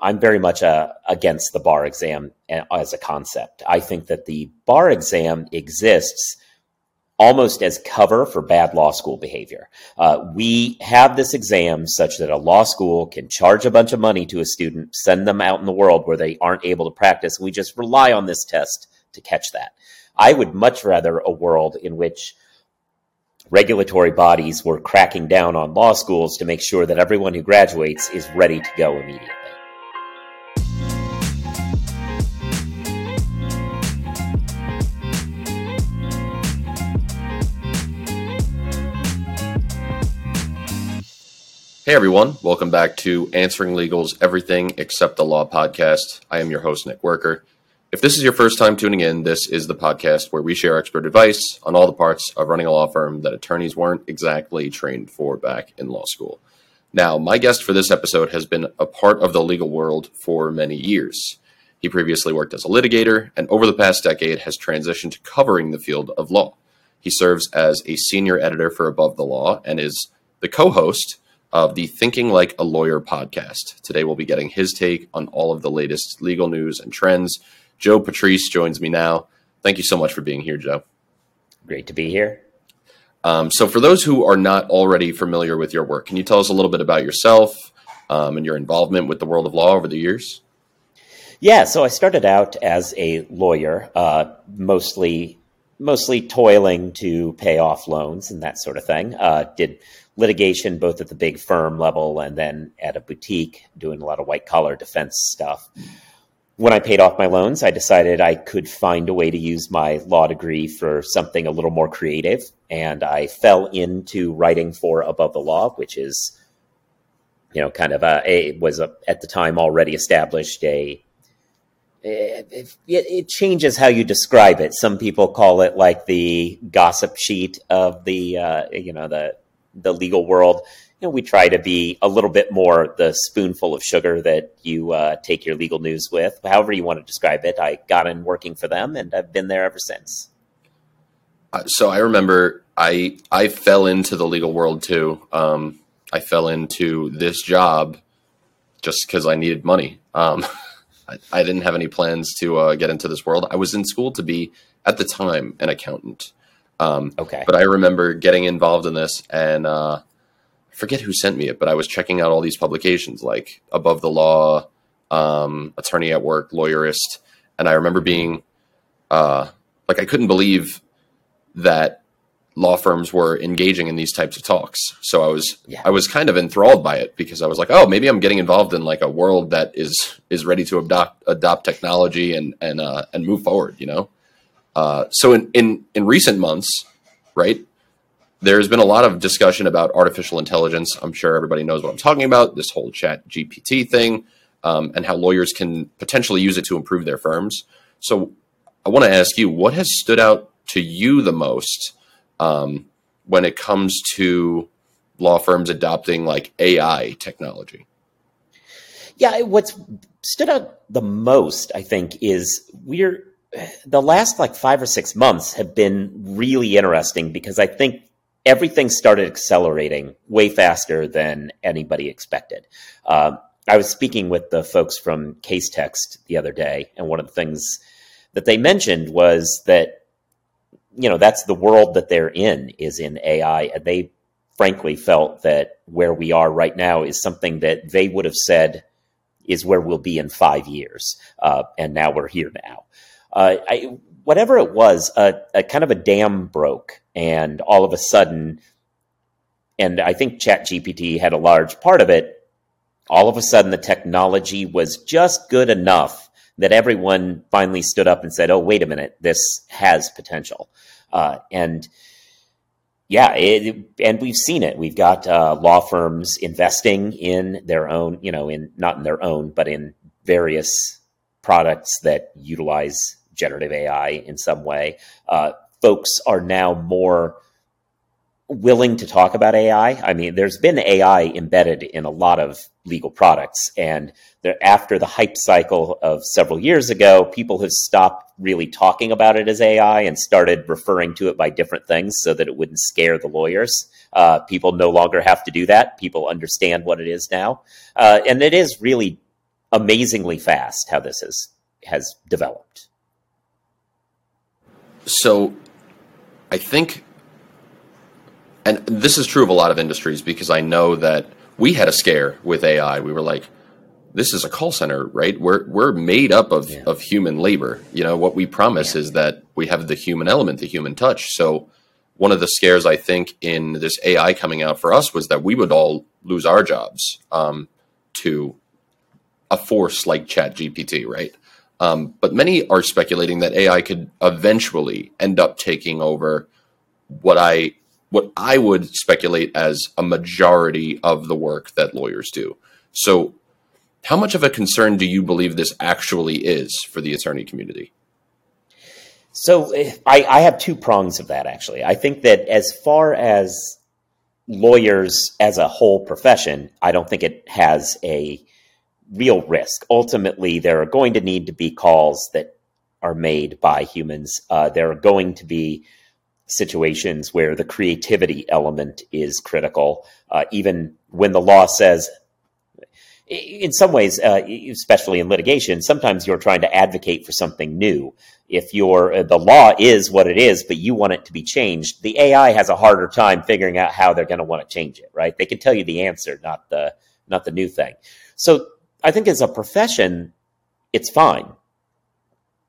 I'm very much uh, against the bar exam as a concept. I think that the bar exam exists almost as cover for bad law school behavior. Uh, we have this exam such that a law school can charge a bunch of money to a student, send them out in the world where they aren't able to practice, we just rely on this test to catch that. I would much rather a world in which regulatory bodies were cracking down on law schools to make sure that everyone who graduates is ready to go immediately. Hey everyone, welcome back to Answering Legal's Everything Except the Law podcast. I am your host, Nick Werker. If this is your first time tuning in, this is the podcast where we share expert advice on all the parts of running a law firm that attorneys weren't exactly trained for back in law school. Now, my guest for this episode has been a part of the legal world for many years. He previously worked as a litigator and over the past decade has transitioned to covering the field of law. He serves as a senior editor for Above the Law and is the co host of the Thinking Like a Lawyer podcast. Today, we'll be getting his take on all of the latest legal news and trends. Joe Patrice joins me now. Thank you so much for being here, Joe. Great to be here. Um, so, for those who are not already familiar with your work, can you tell us a little bit about yourself um, and your involvement with the world of law over the years? Yeah, so I started out as a lawyer, uh, mostly mostly toiling to pay off loans and that sort of thing. Uh, did litigation both at the big firm level and then at a boutique doing a lot of white collar defense stuff. When I paid off my loans, I decided I could find a way to use my law degree for something a little more creative. And I fell into writing for Above the Law, which is, you know, kind of a, a was a, at the time already established a it, it, changes how you describe it. Some people call it like the gossip sheet of the uh, you know the the legal world, you know, we try to be a little bit more the spoonful of sugar that you uh, take your legal news with. However you want to describe it, I got in working for them, and I've been there ever since. Uh, so I remember I I fell into the legal world too. Um, I fell into this job just because I needed money. Um, I, I, didn't have any plans to uh, get into this world. I was in school to be at the time an accountant. Um, okay. But I remember getting involved in this, and uh, I forget who sent me it, but I was checking out all these publications like Above the Law, um, Attorney at Work, Lawyerist, and I remember being uh, like I couldn't believe that law firms were engaging in these types of talks. So I was yeah. I was kind of enthralled by it because I was like, oh, maybe I'm getting involved in like a world that is is ready to adopt adopt technology and and uh, and move forward. You know. Uh, so in, in in recent months, right, there's been a lot of discussion about artificial intelligence. I'm sure everybody knows what I'm talking about. This whole ChatGPT thing, um, and how lawyers can potentially use it to improve their firms. So I want to ask you, what has stood out to you the most um, when it comes to law firms adopting like AI technology? Yeah, what's stood out the most, I think, is we're the last like five or six months have been really interesting because I think everything started accelerating way faster than anybody expected. Uh, I was speaking with the folks from Casetext the other day, and one of the things that they mentioned was that you know that's the world that they're in is in AI, and they frankly felt that where we are right now is something that they would have said is where we'll be in five years, uh, and now we're here now uh, I, whatever it was, a, a kind of a dam broke, and all of a sudden, and I think ChatGPT had a large part of it. All of a sudden, the technology was just good enough that everyone finally stood up and said, "Oh, wait a minute, this has potential." Uh, and yeah, it, and we've seen it. We've got uh, law firms investing in their own, you know, in not in their own, but in various products that utilize generative AI in some way. Uh, folks are now more willing to talk about AI. I mean, there's been AI embedded in a lot of legal products, and after the hype cycle of several years ago, people have stopped really talking about it as AI and started referring to it by different things so that it wouldn't scare the lawyers. Uh, people no longer have to do that. People understand what it is now, uh, and it is really amazingly fast how this has has developed. So, I think, and this is true of a lot of industries because I know that we had a scare with AI. We were like, this is a call center, right? We're we're made up of, yeah. of human labor. You know, what we promise yeah. is that we have the human element, the human touch. So one of the scares I think in this AI coming out for us was that we would all lose our jobs um, to a force like ChatGPT, right? Um, but many are speculating that AI could eventually end up taking over what I what I would speculate as a majority of the work that lawyers do. So how much of a concern do you believe this actually is for the attorney community? So I, I have two prongs of that, actually. I think that as far as lawyers as a whole profession, I don't think it has a real risk. Ultimately, there are going to need to be calls that are made by humans. Uh, there are going to be situations where the creativity element is critical. Uh, even when the law says in some ways, uh, especially in litigation, sometimes you're trying to advocate for something new. If your uh, the law is what it is, but you want it to be changed, the AI has a harder time figuring out how they're going to want to change it. Right? They can tell you the answer, not the not the new thing. So I think as a profession, it's fine.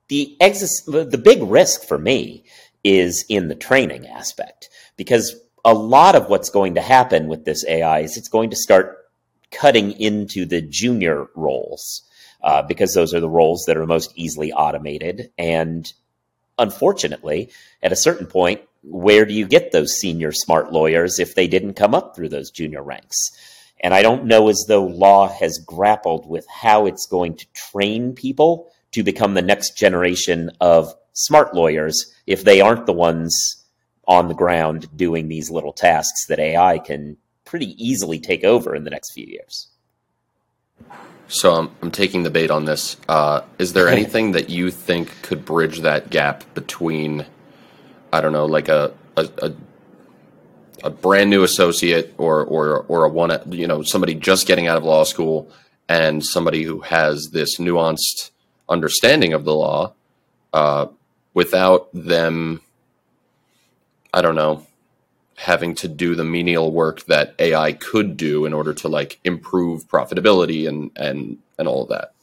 The exis- the big risk for me is in the training aspect because a lot of what's going to happen with this AI is it's going to start cutting into the junior roles uh, because those are the roles that are most easily automated. And unfortunately, at a certain point, where do you get those senior smart lawyers if they didn't come up through those junior ranks? And I don't know as though law has grappled with how it's going to train people to become the next generation of smart lawyers if they aren't the ones on the ground doing these little tasks that AI can pretty easily take over in the next few years. So I'm, I'm taking the bait on this. Uh, is there anything that you think could bridge that gap between, I don't know, like a a, a, a brand new associate or or or a one, you know, somebody just getting out of law school and somebody who has this nuanced understanding of the law, uh, without them, I don't know, having to do the menial work that AI could do in order to like improve profitability and and and all of that.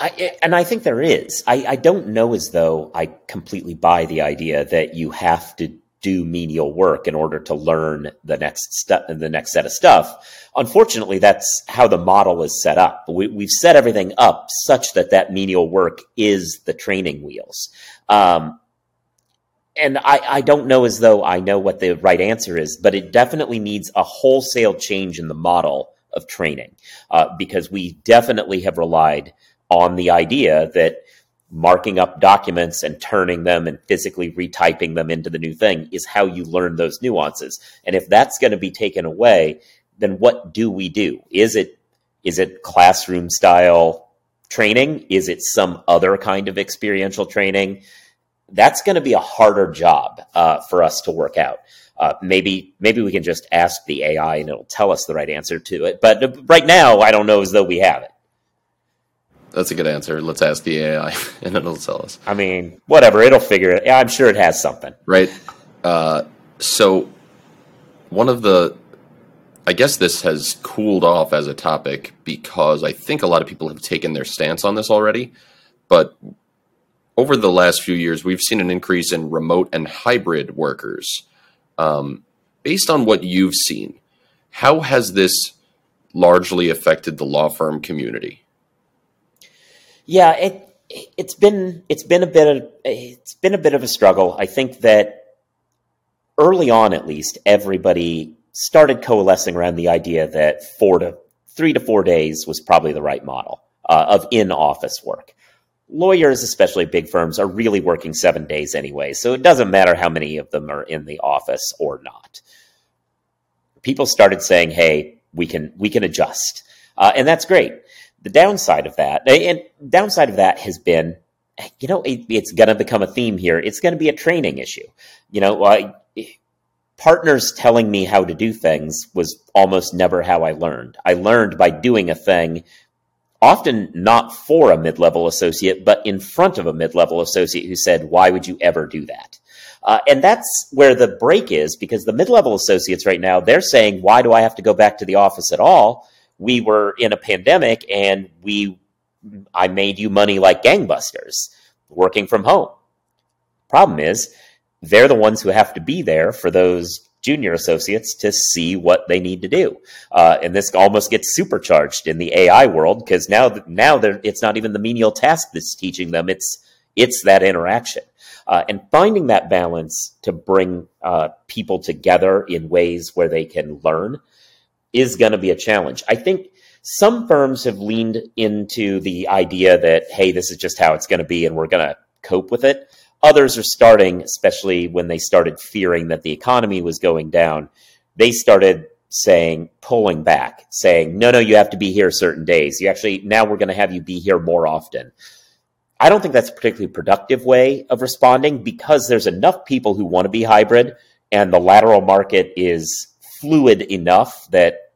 I, and I think there is. I, I don't know as though I completely buy the idea that you have to do menial work in order to learn the next step the next set of stuff. Unfortunately, that's how the model is set up. We, we've set everything up such that that menial work is the training wheels. Um, and I, I don't know as though I know what the right answer is, but it definitely needs a wholesale change in the model of training uh, because we definitely have relied on the idea that marking up documents and turning them and physically retyping them into the new thing is how you learn those nuances. And if that's going to be taken away, then what do we do? Is it is it classroom style training? Is it some other kind of experiential training? that's going to be a harder job uh, for us to work out. Uh, maybe maybe we can just ask the AI and it'll tell us the right answer to it. But uh, right now, I don't know as though we have it. That's a good answer. Let's ask the AI and it'll tell us. I mean, whatever, it'll figure it. Out. I'm sure it has something. Right. Uh, so one of the I guess this has cooled off as a topic because I think a lot of people have taken their stance on this already. But over the last few years, we've seen an increase in remote and hybrid workers. Um, based on what you've seen, how has this largely affected the law firm community? Yeah, it it's been it's been a bit of it's been a bit of a struggle. I think that early on, at least, everybody started coalescing around the idea that four to three to four days was probably the right model uh, of in office work lawyers, especially big firms, are really working seven days anyway. So it doesn't matter how many of them are in the office or not. People started saying, "Hey, we can we can adjust," uh, and that's great. The downside of that, and downside of that has been, you know, it, it's going to become a theme here. It's going to be a training issue. You know, uh, partners telling me how to do things was almost never how I learned. I learned by doing a thing often not for a mid level associate, but in front of a mid level associate who said, Why would you ever do that? Uh, and that's where the break is because the mid level associates right now, they're saying, Why do I have to go back to the office at all? We were in a pandemic and we, I made you money like gangbusters working from home. Problem is, they're the ones who have to be there for those junior associates to see what they need to do. Uh, and this almost gets supercharged in the AI world because now now it's not even the menial task that's teaching them; it's it's that interaction. Uh, and finding that balance to bring uh, people together in ways where they can learn is going to be a challenge. I think some firms have leaned into the idea that, hey, this is just how it's going to be and we're going to cope with it. Others are starting, especially when they started fearing that the economy was going down, they started saying, pulling back, saying, no, no, you have to be here certain days. You actually, now we're going to have you be here more often. I don't think that's a particularly productive way of responding because there's enough people who want to be hybrid and the lateral market is fluid enough that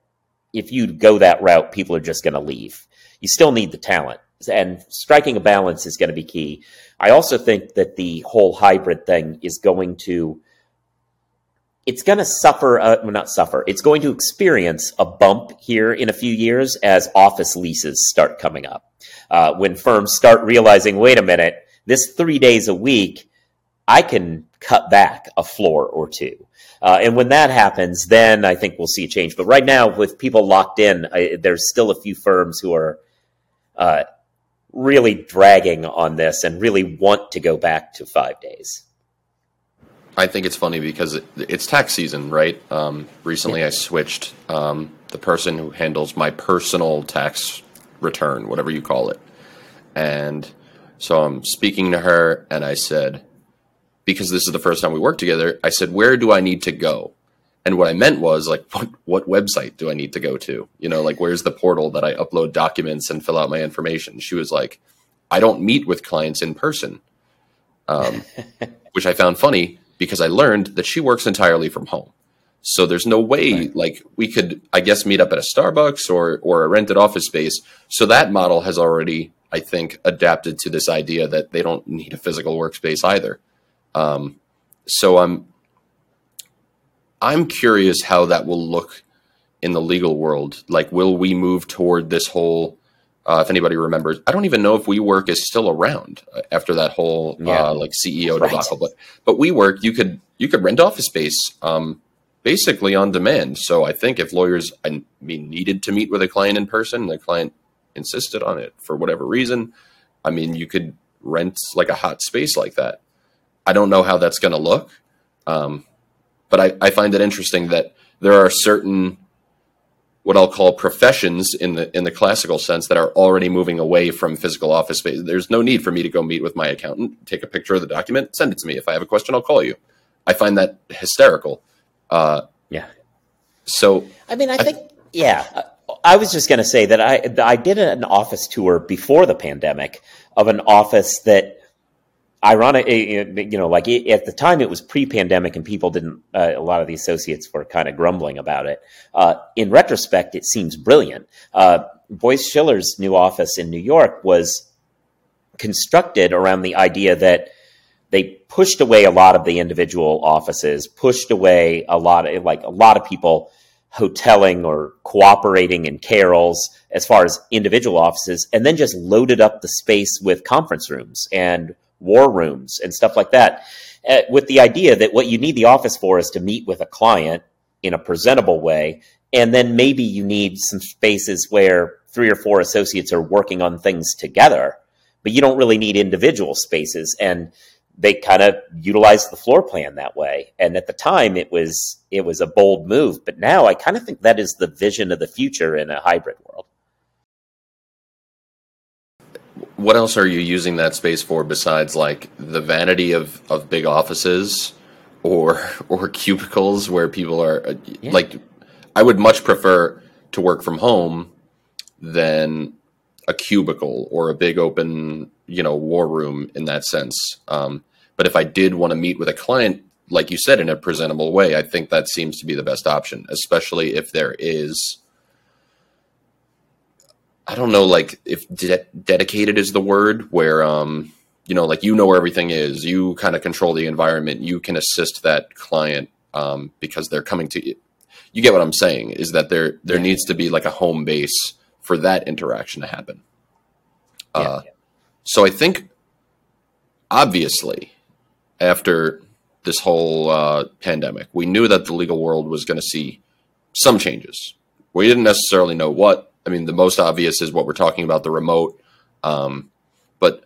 if you go that route, people are just going to leave. You still need the talent and striking a balance is going to be key. I also think that the whole hybrid thing is going to it's going to suffer uh, well, not suffer it's going to experience a bump here in a few years as office leases start coming up uh, when firms start realizing wait a minute this three days a week i can cut back a floor or two uh, and when that happens then i think we'll see a change but right now with people locked in I, there's still a few firms who are uh, really dragging on this and really want to go back to five days. I think it's funny because it, it's tax season, right? Um, recently, yeah. I switched um, the person who handles my personal tax return, whatever you call it. And so I'm speaking to her, and I said, because this is the first time we work together, I said, Where do I need to go? And what I meant was like, what, what website do I need to go to? You know, like where's the portal that I upload documents and fill out my information? She was like, I don't meet with clients in person, um, which I found funny because I learned that she works entirely from home. So there's no way right. like we could, I guess, meet up at a Starbucks or or a rented office space. So that model has already, I think, adapted to this idea that they don't need a physical workspace either. Um, so I'm I'm curious how that will look in the legal world. Like, will we move toward this whole? Uh, if anybody remembers, I don't even know if WeWork is still around uh, after that whole yeah. uh, like CEO right. debacle. But but WeWork, you could you could rent office space um, basically on demand. So I think if lawyers, I mean, needed to meet with a client in person, the client insisted on it for whatever reason, I mean, you could rent like a hot space like that. I don't know how that's going to look. Um, but I, I find it interesting that there are certain what I'll call professions in the in the classical sense that are already moving away from physical office space. There's no need for me to go meet with my accountant, take a picture of the document, send it to me. If I have a question, I'll call you. I find that hysterical. Uh, yeah. So I mean, I think yeah. I was just going to say that I I did an office tour before the pandemic of an office that ironic, eh, eh, you know, like at the time it was pre-pandemic and people didn't. Uh, a lot of the associates were kind of grumbling about it. Uh, in retrospect, it seems brilliant. Uh, Boies Schiller's new office in New York was constructed around the idea that they pushed away a lot of the individual offices, pushed away a lot of like a lot of people hoteling or cooperating in carrels as far as individual offices, and then just loaded up the space with conference rooms and war rooms and stuff like that, uh, with the idea that what you need the office for is to meet with a client in a presentable way. And then maybe you need some spaces where three or four associates are working on things together, but you don't really need individual spaces. And they kind of utilized the floor plan that way. And at the time it was it was a bold move, but now I kind of think that is the vision of the future in a hybrid world. What else are you using that space for besides like the vanity of of big offices or or cubicles where people are uh, yeah. like I would much prefer to work from home than a cubicle or a big open, you know, war room in that sense. Um, but if I did want to meet with a client, like you said, in a presentable way, I think that seems to be the best option, especially if there is I don't know, like if de- dedicated is the word, where um, you know, like you know where everything is, you kind of control the environment, you can assist that client um, because they're coming to you. You get what I'm saying? Is that there there yeah. needs to be like a home base for that interaction to happen. Yeah, uh, yeah. So I think, obviously, after this whole uh, pandemic, we knew that the legal world was going to see some changes. We didn't necessarily know what, I mean, the most obvious is what we're talking about the remote. Um, but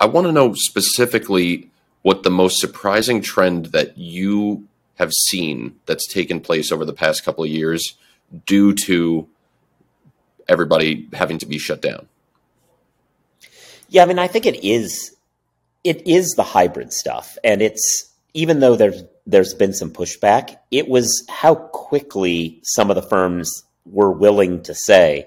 I want to know specifically what the most surprising trend that you have seen that's taken place over the past couple of years due to everybody having to be shut down. Yeah, I mean, I think it is it is the hybrid stuff, and it's even though there's there's been some pushback, it was how quickly some of the firms were willing to say,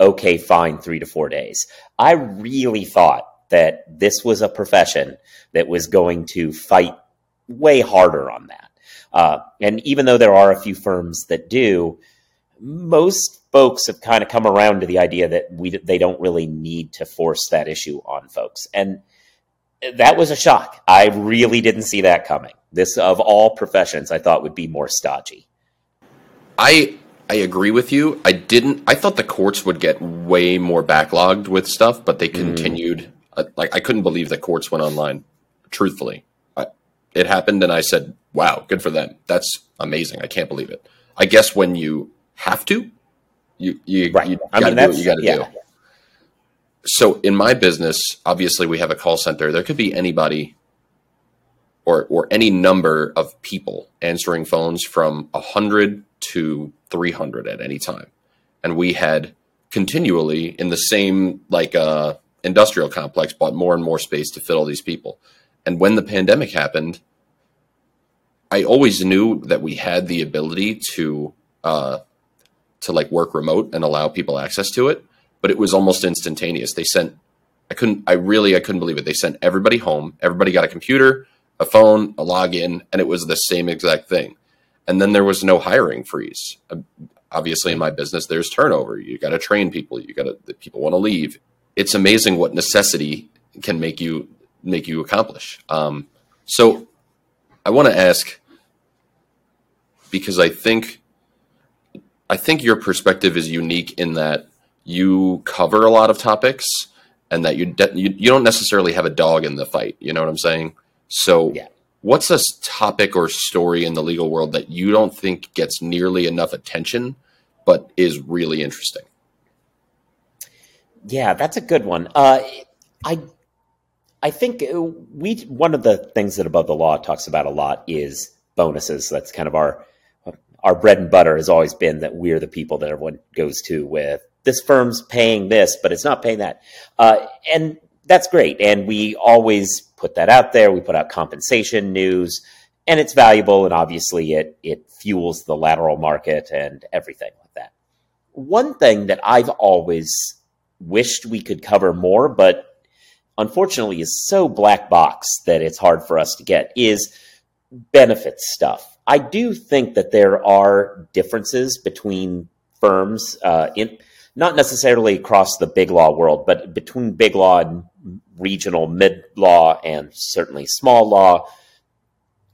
okay, fine, three to four days. I really thought that this was a profession that was going to fight way harder on that. Uh, and even though there are a few firms that do, most folks have kind of come around to the idea that we they don't really need to force that issue on folks. And that was a shock. I really didn't see that coming. This of all professions, I thought would be more stodgy. I I agree with you. I didn't. I thought the courts would get way more backlogged with stuff, but they mm. continued. Mm. Like I couldn't believe the courts went online. Truthfully, I, it happened, and I said, "Wow, good for them. That's amazing. I can't believe it." I guess when you have to, you you, right. you I mean, do what you got to yeah. do. So in my business, obviously we have a call center. There could be anybody or or any number of people answering phones from 100 to 300 at any time. And we had continually in the same like uh, industrial complex bought more and more space to fit all these people. And when the pandemic happened, I always knew that we had the ability to uh, to like work remote and allow people access to it, but it was almost instantaneous. They sent I couldn't I really I couldn't believe it. They sent everybody home. Everybody got a computer, a phone, a login, and it was the same exact thing and then there was no hiring freeze. Obviously, in my business, there's turnover. You got to train people. You got to people want to leave. It's amazing what necessity can make you make you accomplish. Um, so, I want to ask because I think I think your perspective is unique in that you cover a lot of topics and that you de- you, you don't necessarily have a dog in the fight. You know what I'm saying? So. Yeah what's a topic or story in the legal world that you don't think gets nearly enough attention but is really interesting? Yeah that's a good one. Uh, i i think we one of the things that above the law talks about a lot is bonuses. That's kind of our our bread and butter has always been that we're the people that everyone goes to with this firm's paying this but it's not paying that. Uh, and that's great. And we always put that out there. We put out compensation news, and it's valuable. And obviously, it it fuels the lateral market and everything like that. One thing that I've always wished we could cover more, but unfortunately is so black box that it's hard for us to get is benefits stuff. I do think that there are differences between firms uh, in not necessarily across the big law world, but between big law and regional mid law and certainly small law,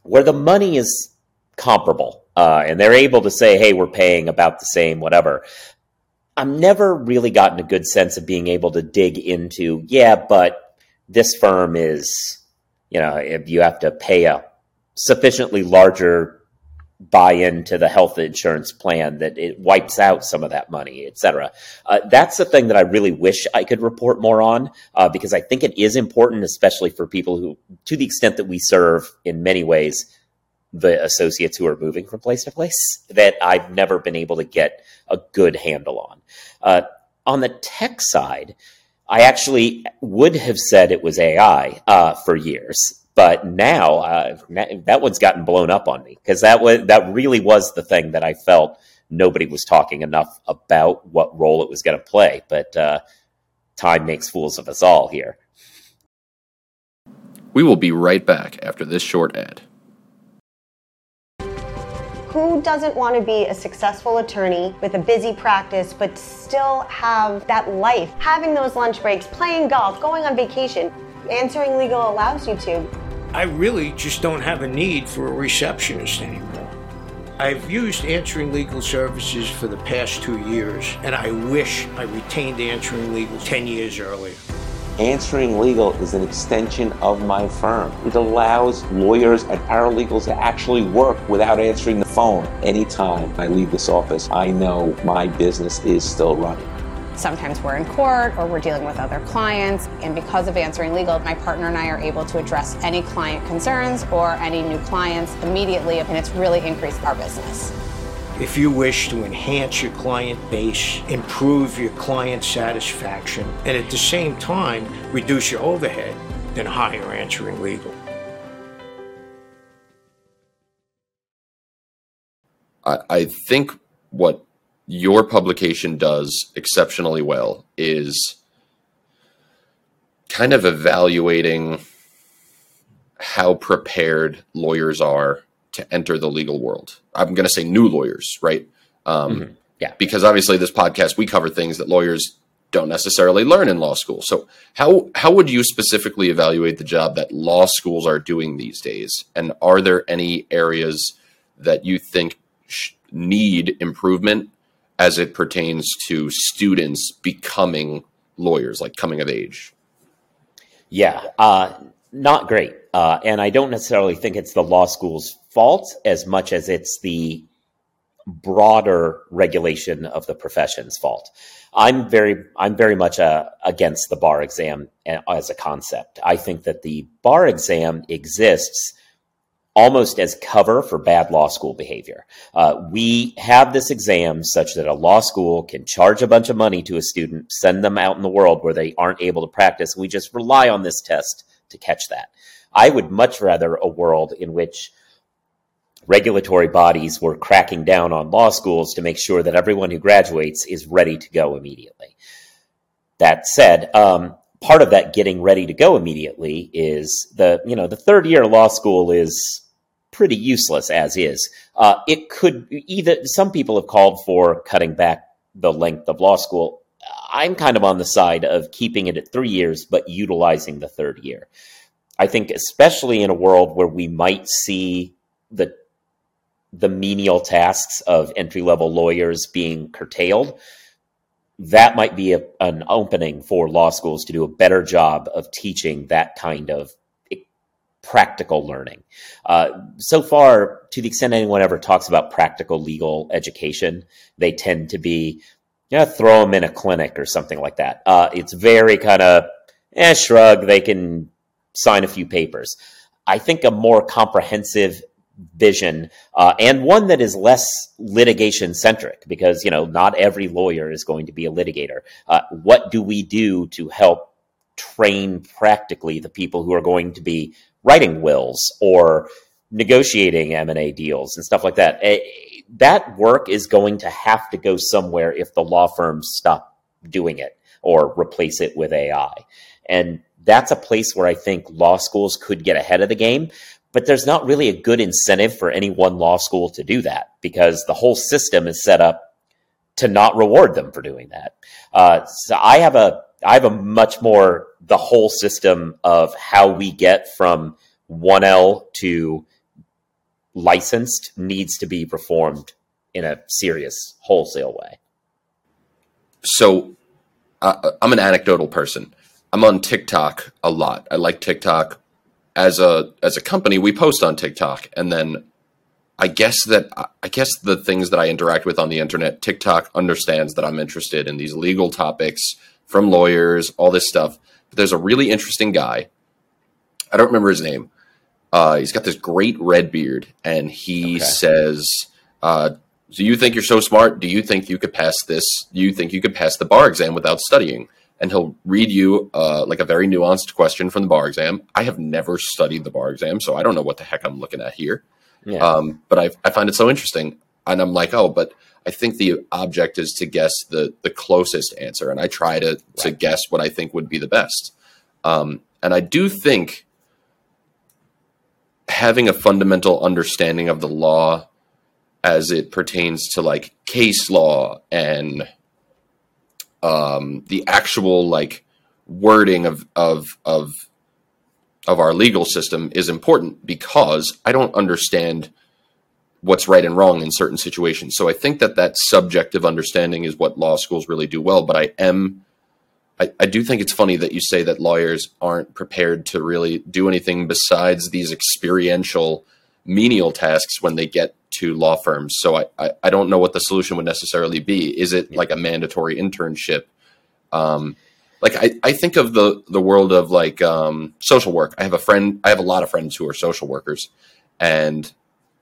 where the money is comparable uh, and they're able to say, hey, we're paying about the same, whatever. I've never really gotten a good sense of being able to dig into, yeah, but this firm is, you know, if you have to pay a sufficiently larger buy into the health insurance plan that it wipes out some of that money, et cetera. Uh, that's the thing that I really wish I could report more on uh, because I think it is important, especially for people who, to the extent that we serve in many ways, the associates who are moving from place to place, that I've never been able to get a good handle on. Uh, on the tech side, I actually would have said it was AI uh, for years but now uh, that one's gotten blown up on me because that was that really was the thing that I felt nobody was talking enough about what role it was going to play. But uh, time makes fools of us all here. We will be right back after this short ad. Who doesn't want to be a successful attorney with a busy practice but still have that life? Having those lunch breaks, playing golf, going on vacation. Answering legal allows you to. I really just don't have a need for a receptionist anymore. I've used answering legal services for the past two years, and I wish I retained answering legal 10 years earlier. Answering Legal is an extension of my firm. It allows lawyers and paralegals to actually work without answering the phone. Anytime I leave this office, I know my business is still running. Sometimes we're in court or we're dealing with other clients, and because of Answering Legal, my partner and I are able to address any client concerns or any new clients immediately, and it's really increased our business. If you wish to enhance your client base, improve your client satisfaction, and at the same time reduce your overhead, then hire Answering Legal. I, I think what your publication does exceptionally well is kind of evaluating how prepared lawyers are to enter the legal world. I'm going to say new lawyers, right? Um, Mhm. Yeah. Because obviously, this podcast we cover things that lawyers don't necessarily learn in law school. So, how how would you specifically evaluate the job that law schools are doing these days? And are there any areas that you think sh- need improvement as it pertains to students becoming lawyers, like coming of age? Yeah, uh, not great. Uh, and I don't necessarily think it's the law school's fault as much as it's the broader regulation of the profession's fault. I'm very, I'm very much uh, against the bar exam as a concept. I think that the bar exam exists almost as cover for bad law school behavior. Uh, we have this exam such that a law school can charge a bunch of money to a student, send them out in the world where they aren't able to practice. We just rely on this test to catch that. I would much rather a world in which regulatory bodies were cracking down on law schools to make sure that everyone who graduates is ready to go immediately. That said, um, part of that getting ready to go immediately is the you know the third year law school is pretty useless as is. Uh, it could either some people have called for cutting back the length of law school. I'm kind of on the side of keeping it at three years, but utilizing the third year. I think, especially in a world where we might see the the menial tasks of entry level lawyers being curtailed, that might be a, an opening for law schools to do a better job of teaching that kind of practical learning. Uh, so far, to the extent anyone ever talks about practical legal education, they tend to be, you know, throw them in a clinic or something like that. Uh, it's very kind of, eh, shrug, they can sign a few papers. I think a more comprehensive vision uh, and one that is less litigation centric because you know not every lawyer is going to be a litigator uh, what do we do to help train practically the people who are going to be writing wills or negotiating m&a deals and stuff like that that work is going to have to go somewhere if the law firms stop doing it or replace it with ai and that's a place where i think law schools could get ahead of the game but there's not really a good incentive for any one law school to do that because the whole system is set up to not reward them for doing that. Uh, so I have a I have a much more the whole system of how we get from one L to licensed needs to be reformed in a serious wholesale way. So, uh, I'm an anecdotal person. I'm on TikTok a lot. I like TikTok as a as a company. We post on TikTok, and then I guess that I guess the things that I interact with on the internet, TikTok understands that I'm interested in these legal topics from lawyers, all this stuff. But there's a really interesting guy. I don't remember his name. Uh, he's got this great red beard, and he Okay. says, uh, "Do you think you're so smart? Do you think you could pass this? Do you think you could pass the bar exam without studying?" And he'll read you uh, like a very nuanced question from the bar exam. I have never studied the bar exam, so I don't know what the heck I'm looking at here. Yeah. Um, but I, I find it so interesting, and I'm like, oh, but I think the object is to guess the the closest answer, and I try to to guess what I think would be the best. Um, and I do think having a fundamental understanding of the law as it pertains to like case law and um, the actual like wording of of of of our legal system is important because I don't understand what's right and wrong in certain situations. So I think that that subjective understanding is what law schools really do well. But I am, I, I do think it's funny that you say that lawyers aren't prepared to really do anything besides these experiential menial tasks when they get to law firms. So I, I, I don't know what the solution would necessarily be. Is it like a mandatory internship? Um, like I, I think of the the world of like um, social work. I have a friend. I have a lot of friends who are social workers, and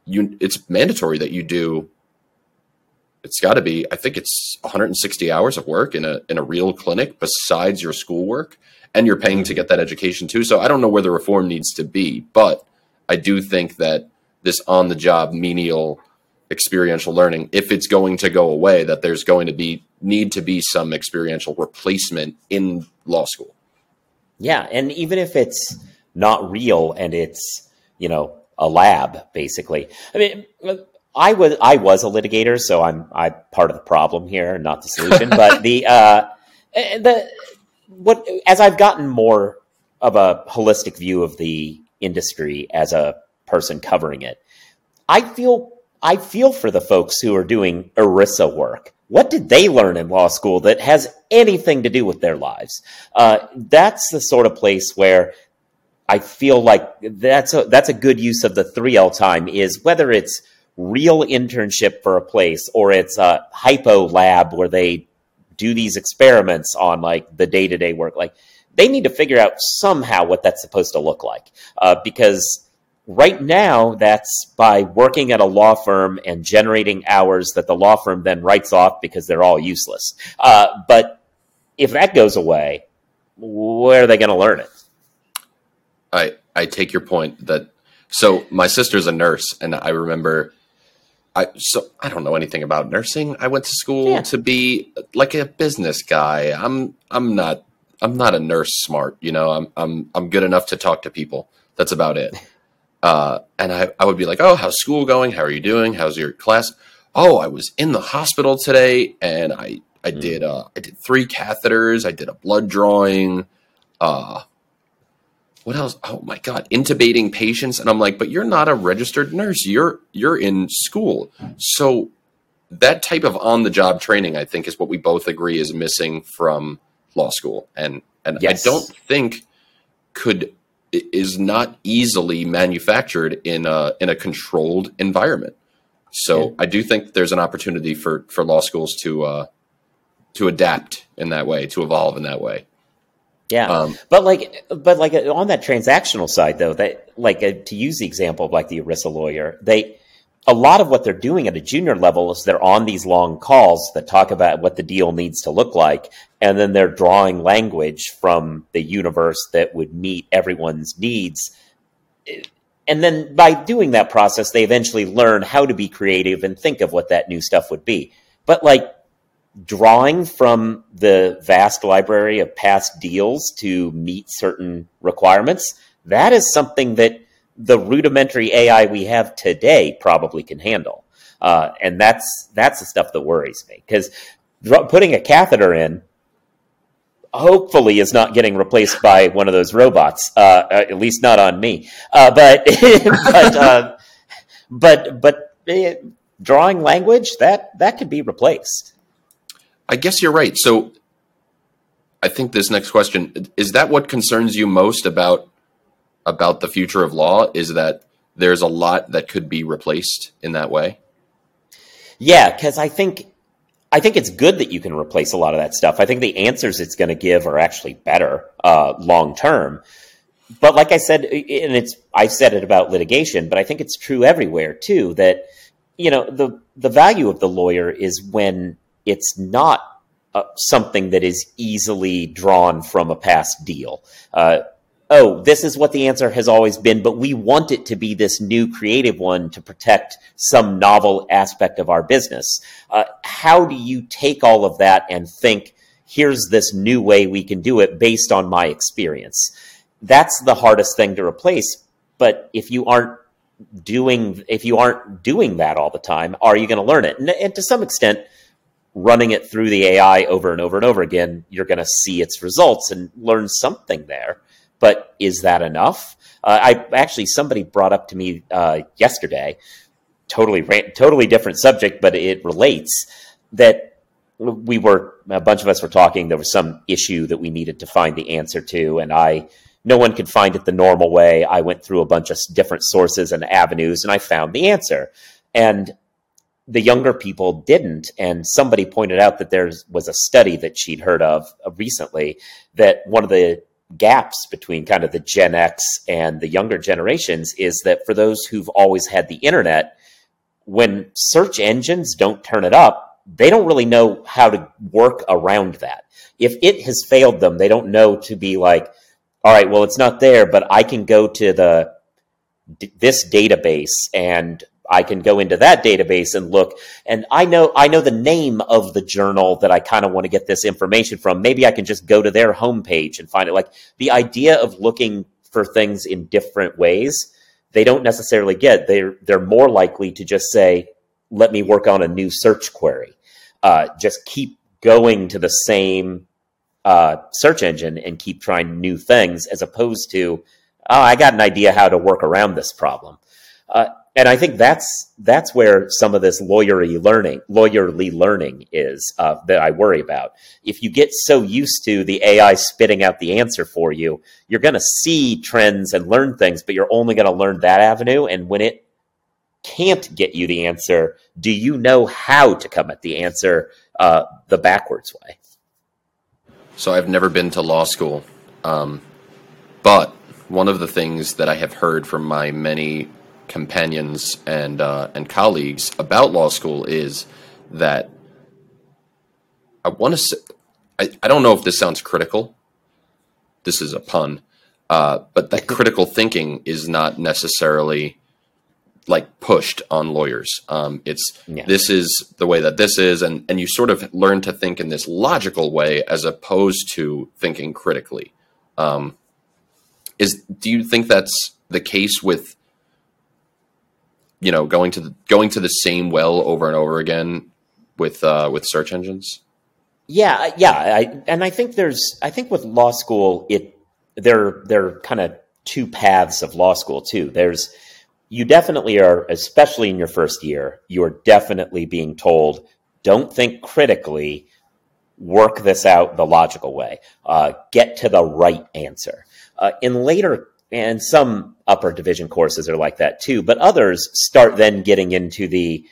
you it's mandatory that you do. It's got to be. I think it's 160 hours of work in a in a real clinic besides your schoolwork, and you're paying to get that education too. So I don't know where the reform needs to be, but I do think that this on the job menial experiential learning if it's going to go away that there's going to be need to be some experiential replacement in law school yeah and even if it's not real and it's you know a lab basically i mean i was i was a litigator so i'm i part of the problem here not the solution but the uh the what as i've gotten more of a holistic view of the industry as a person covering it i feel I feel for the folks who are doing ERISA work. What did they learn in law school that has anything to do with their lives? Uh, that's the sort of place where I feel like that's a, that's a good use of the 3L time is whether it's real internship for a place or it's a hypo lab where they do these experiments on like the day to day work. Like they need to figure out somehow what that's supposed to look like uh, because Right now, that's by working at a law firm and generating hours that the law firm then writes off because they're all useless. Uh, but if that goes away, where are they going to learn it? I I take your point that so my sister's a nurse and I remember I so I don't know anything about nursing. I went to school yeah. to be like a business guy. I'm I'm not I'm not a nurse smart, you know. I'm I'm I'm good enough to talk to people. That's about it. Uh, and I, I would be like, oh, how's school going? How are you doing? How's your class? Oh, I was in the hospital today and I, I mm. did, uh, I did three catheters. I did a blood drawing. Uh, what else? Oh my God, intubating patients. And I'm like, but you're not a registered nurse. You're, you're in school. So that type of on the job training, I think is what we both agree is missing from law school. And, and yes. I don't think could is not easily manufactured in a in a controlled environment. So yeah. I do think there's an opportunity for for law schools to uh, to adapt in that way, to evolve in that way. Yeah, um, but like, but like on that transactional side, though, that like uh, to use the example of like the ERISA lawyer, they a lot of what they're doing at a junior level is they're on these long calls that talk about what the deal needs to look like. And then they're drawing language from the universe that would meet everyone's needs. And then by doing that process, they eventually learn how to be creative and think of what that new stuff would be. But like drawing from the vast library of past deals to meet certain requirements, that is something that the rudimentary AI we have today probably can handle. Uh, and that's that's the stuff that worries me because putting a catheter in hopefully is not getting replaced by one of those robots. Uh, uh at least not on me. Uh, but but uh, but but eh, drawing language that that could be replaced. I guess you're right. So I think this next question is that what concerns you most about about the future of law is that there's a lot that could be replaced in that way. Yeah, because I think I think it's good that you can replace a lot of that stuff. I think the answers it's going to give are actually better uh, long term. But like I said, and it's I've said it about litigation, but I think it's true everywhere too. That you know the the value of the lawyer is when it's not uh, something that is easily drawn from a past deal. Uh, oh, this is what the answer has always been, but we want it to be this new creative one to protect some novel aspect of our business. Uh, how do you take all of that and think, here's this new way we can do it based on my experience? That's the hardest thing to replace. But if you aren't doing if you aren't doing that all the time are you going to learn it and, and, to some extent running it through the ai over and over and over again you're going to see its results and learn something there but is that enough uh, i actually somebody brought up to me uh, yesterday totally totally different subject but it relates that we were a bunch of us were talking there was some issue that we needed to find the answer to and i no one could find it the normal way. I went through a bunch of different sources and avenues and I found the answer. And the younger people didn't. And somebody pointed out that there was a study that she'd heard of uh, recently that one of the gaps between kind of the Gen X and the younger generations is that for those who've always had the internet, when search engines don't turn it up, they don't really know how to work around that. If it has failed them, they don't know to be like, all right, well, it's not there, but I can go to the this database and I can go into that database and look and I know I know the name of the journal that I kind of want to get this information from. Maybe I can just go to their homepage and find it. Like the idea of looking for things in different ways, they don't necessarily get. They're they're more likely to just say, "Let me work on a new search query." Uh, just keep going to the same uh, search engine and keep trying new things as opposed to, oh, I got an idea how to work around this problem. Uh, and I think that's that's where some of this lawyery learning, lawyerly learning is uh, that I worry about. If you get so used to the AI spitting out the answer for you, you're going to see trends and learn things, but you're only going to learn that avenue. And when it can't get you the answer, do you know how to come at the answer uh, the backwards way? So I've never been to law school, um, but one of the things that I have heard from my many companions and uh, and colleagues about law school is that I want to say I, I don't know if this sounds critical. This is a pun, uh, but that critical thinking is not necessarily like pushed on lawyers. Um, it's yeah. this is the way that this is, and and you sort of learn to think in this logical way as opposed to thinking critically. Um, is do you think that's the case with you know going to the, going to the same well over and over again with uh, with search engines? Yeah, yeah, I, and I think there's I think with law school it there there are kind of two paths of law school too. There's you definitely are, especially in your first year, you are definitely being told, don't think critically, work this out the logical way, uh, get to the right answer. Uh, in later, and some upper division courses are like that too, but others start then getting into the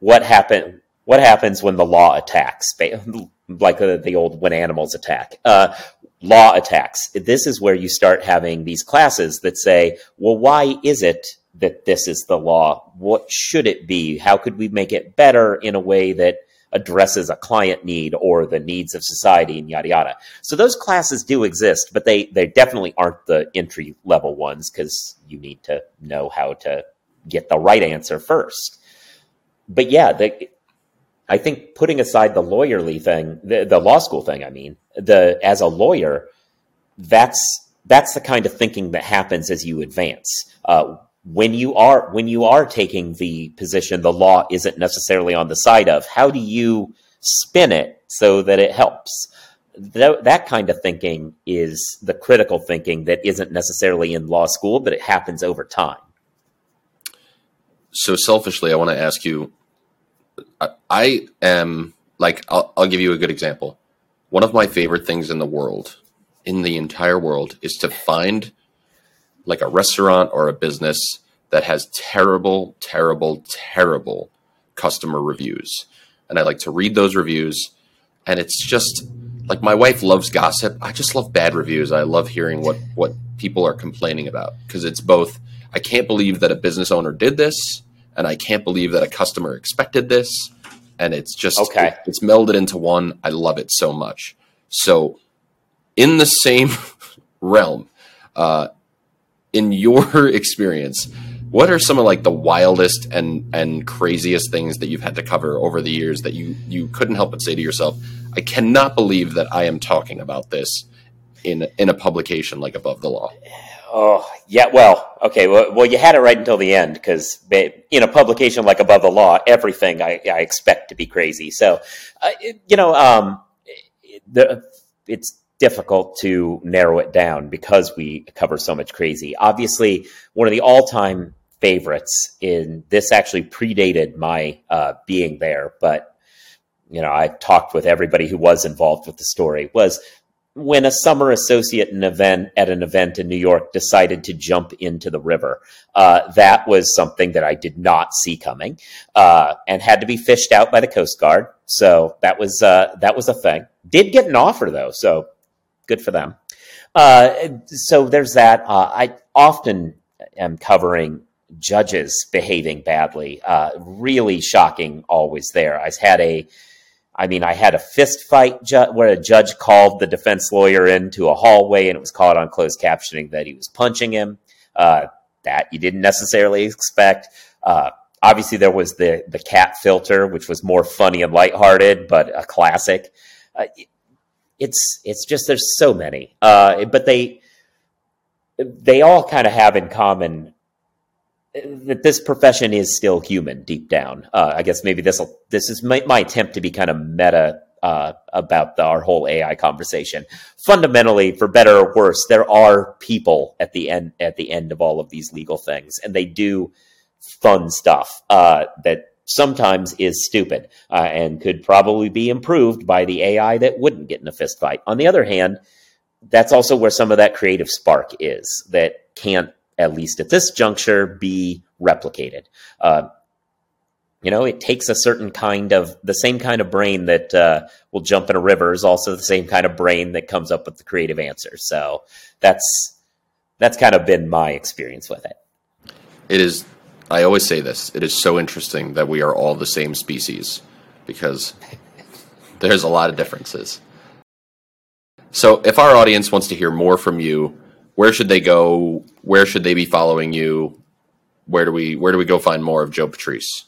what happened. What happens when the law attacks, like the, the old when animals attack? Uh, law attacks. This is where you start having these classes that say, well, why is it that this is the law? What should it be? How could we make it better in a way that addresses a client need or the needs of society and yada yada. So those classes do exist, but they they definitely aren't the entry level ones because you need to know how to get the right answer first. But yeah, the, I think putting aside the lawyerly thing, the, the law school thing, I mean, the as a lawyer, that's that's the kind of thinking that happens as you advance. Uh, when you are when you are taking the position the law isn't necessarily on the side of how do you spin it so that it helps? That, that kind of thinking is the critical thinking that isn't necessarily in law school but it happens over time. So selfishly i want to ask you I, I am like I'll, I'll give you a good example. One of my favorite things in the world in the entire world is to find like a restaurant or a business that has terrible, terrible, terrible customer reviews. And I like to read those reviews. And it's just like my wife loves gossip. I just love bad reviews. I love hearing what, what people are complaining about because it's both, I can't believe that a business owner did this. And I can't believe that a customer expected this. And it's just, okay. It, it's melded into one. I love it so much. So, in the same realm, uh, in your experience, what are some of like the wildest and and craziest things that you've had to cover over the years that you you couldn't help but say to yourself, I cannot believe that I am talking about this in in a publication like Above the Law? Oh, yeah. Well, okay. Well, well you had it right until the end because in a publication like Above the Law, everything I, I expect to be crazy. So, uh, you know, um, the, it's difficult to narrow it down because we cover so much crazy. Obviously, one of the all time favorites in this actually predated my uh, being there, but you know, I talked with everybody who was involved with the story was when a summer associate an event at an event in New York decided to jump into the river. Uh, that was something that I did not see coming, uh, and had to be fished out by the Coast Guard. So that was uh, that was a thing. Did get an offer though, so good for them. Uh, so there's that. Uh, I often am covering judges behaving badly. Uh, really shocking. Always there. I had a I mean, I had a fist fight ju- where a judge called the defense lawyer into a hallway and it was caught on closed captioning that he was punching him. Uh, that you didn't necessarily expect. Uh, obviously, there was the the cat filter, which was more funny and lighthearted, but a classic. Uh, it's it's just there's so many, uh, but they they all kind of have in common that this profession is still human deep down. Uh, I guess maybe this this is my, my, attempt to be kind of meta uh, about the, our whole AI conversation. Fundamentally, for better or worse, there are people at the end at the end of all of these legal things, and they do fun stuff uh, that sometimes is stupid uh, and could probably be improved by the AI that wouldn't get in a fist fight. On the other hand, that's also where some of that creative spark is that can't at least at this juncture, be replicated. Uh, you know, it takes a certain kind of the same kind of brain that uh, will jump in a river is also the same kind of brain that comes up with the creative answer. So that's that's kind of been my experience with it. It is. I always say this. It is so interesting that we are all the same species because there's a lot of differences. So, if our audience wants to hear more from you, where should they go? Where should they be following you? Where do we where do we go find more of Joe Patrice?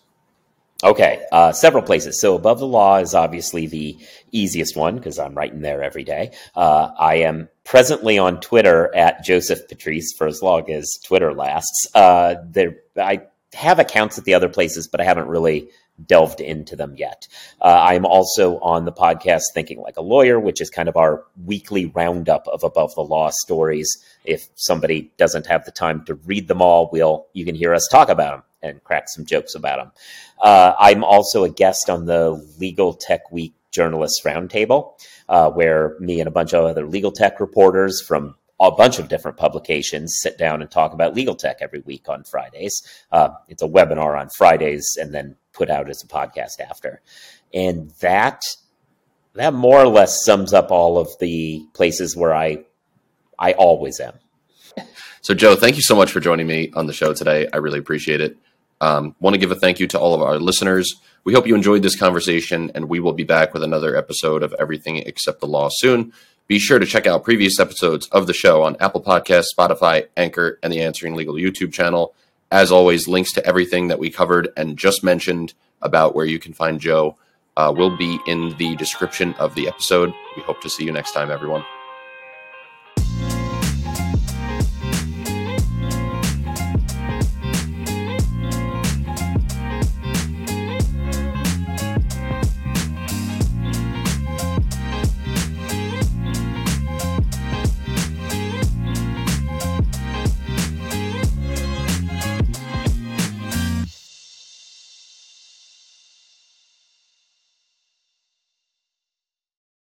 Okay, uh, several places. So above the law is obviously the easiest one because I'm writing there every day. Uh, I am presently on Twitter at Joseph Patrice for as long as Twitter lasts. Uh, there, I have accounts at the other places, but I haven't really delved into them yet. Uh, I'm also on the podcast Thinking Like a Lawyer, which is kind of our weekly roundup of above the law stories. If somebody doesn't have the time to read them all, we'll you can hear us talk about them and crack some jokes about them. Uh, I'm also a guest on the Legal Tech Week Journalists Roundtable, uh, where me and a bunch of other legal tech reporters from a bunch of different publications sit down and talk about legal tech every week on Fridays. Uh, it's a webinar on Fridays and then put out as a podcast after. And that that more or less sums up all of the places where I I always am. So Joe, thank you so much for joining me on the show today. I really appreciate it. Um, want to give a thank you to all of our listeners. We hope you enjoyed this conversation, and we will be back with another episode of Everything Except the Law soon. Be sure to check out previous episodes of the show on Apple Podcasts, Spotify, Anchor, and the Answering Legal YouTube channel. As always, links to everything that we covered and just mentioned about where you can find Joe uh, will be in the description of the episode. We hope to see you next time, everyone.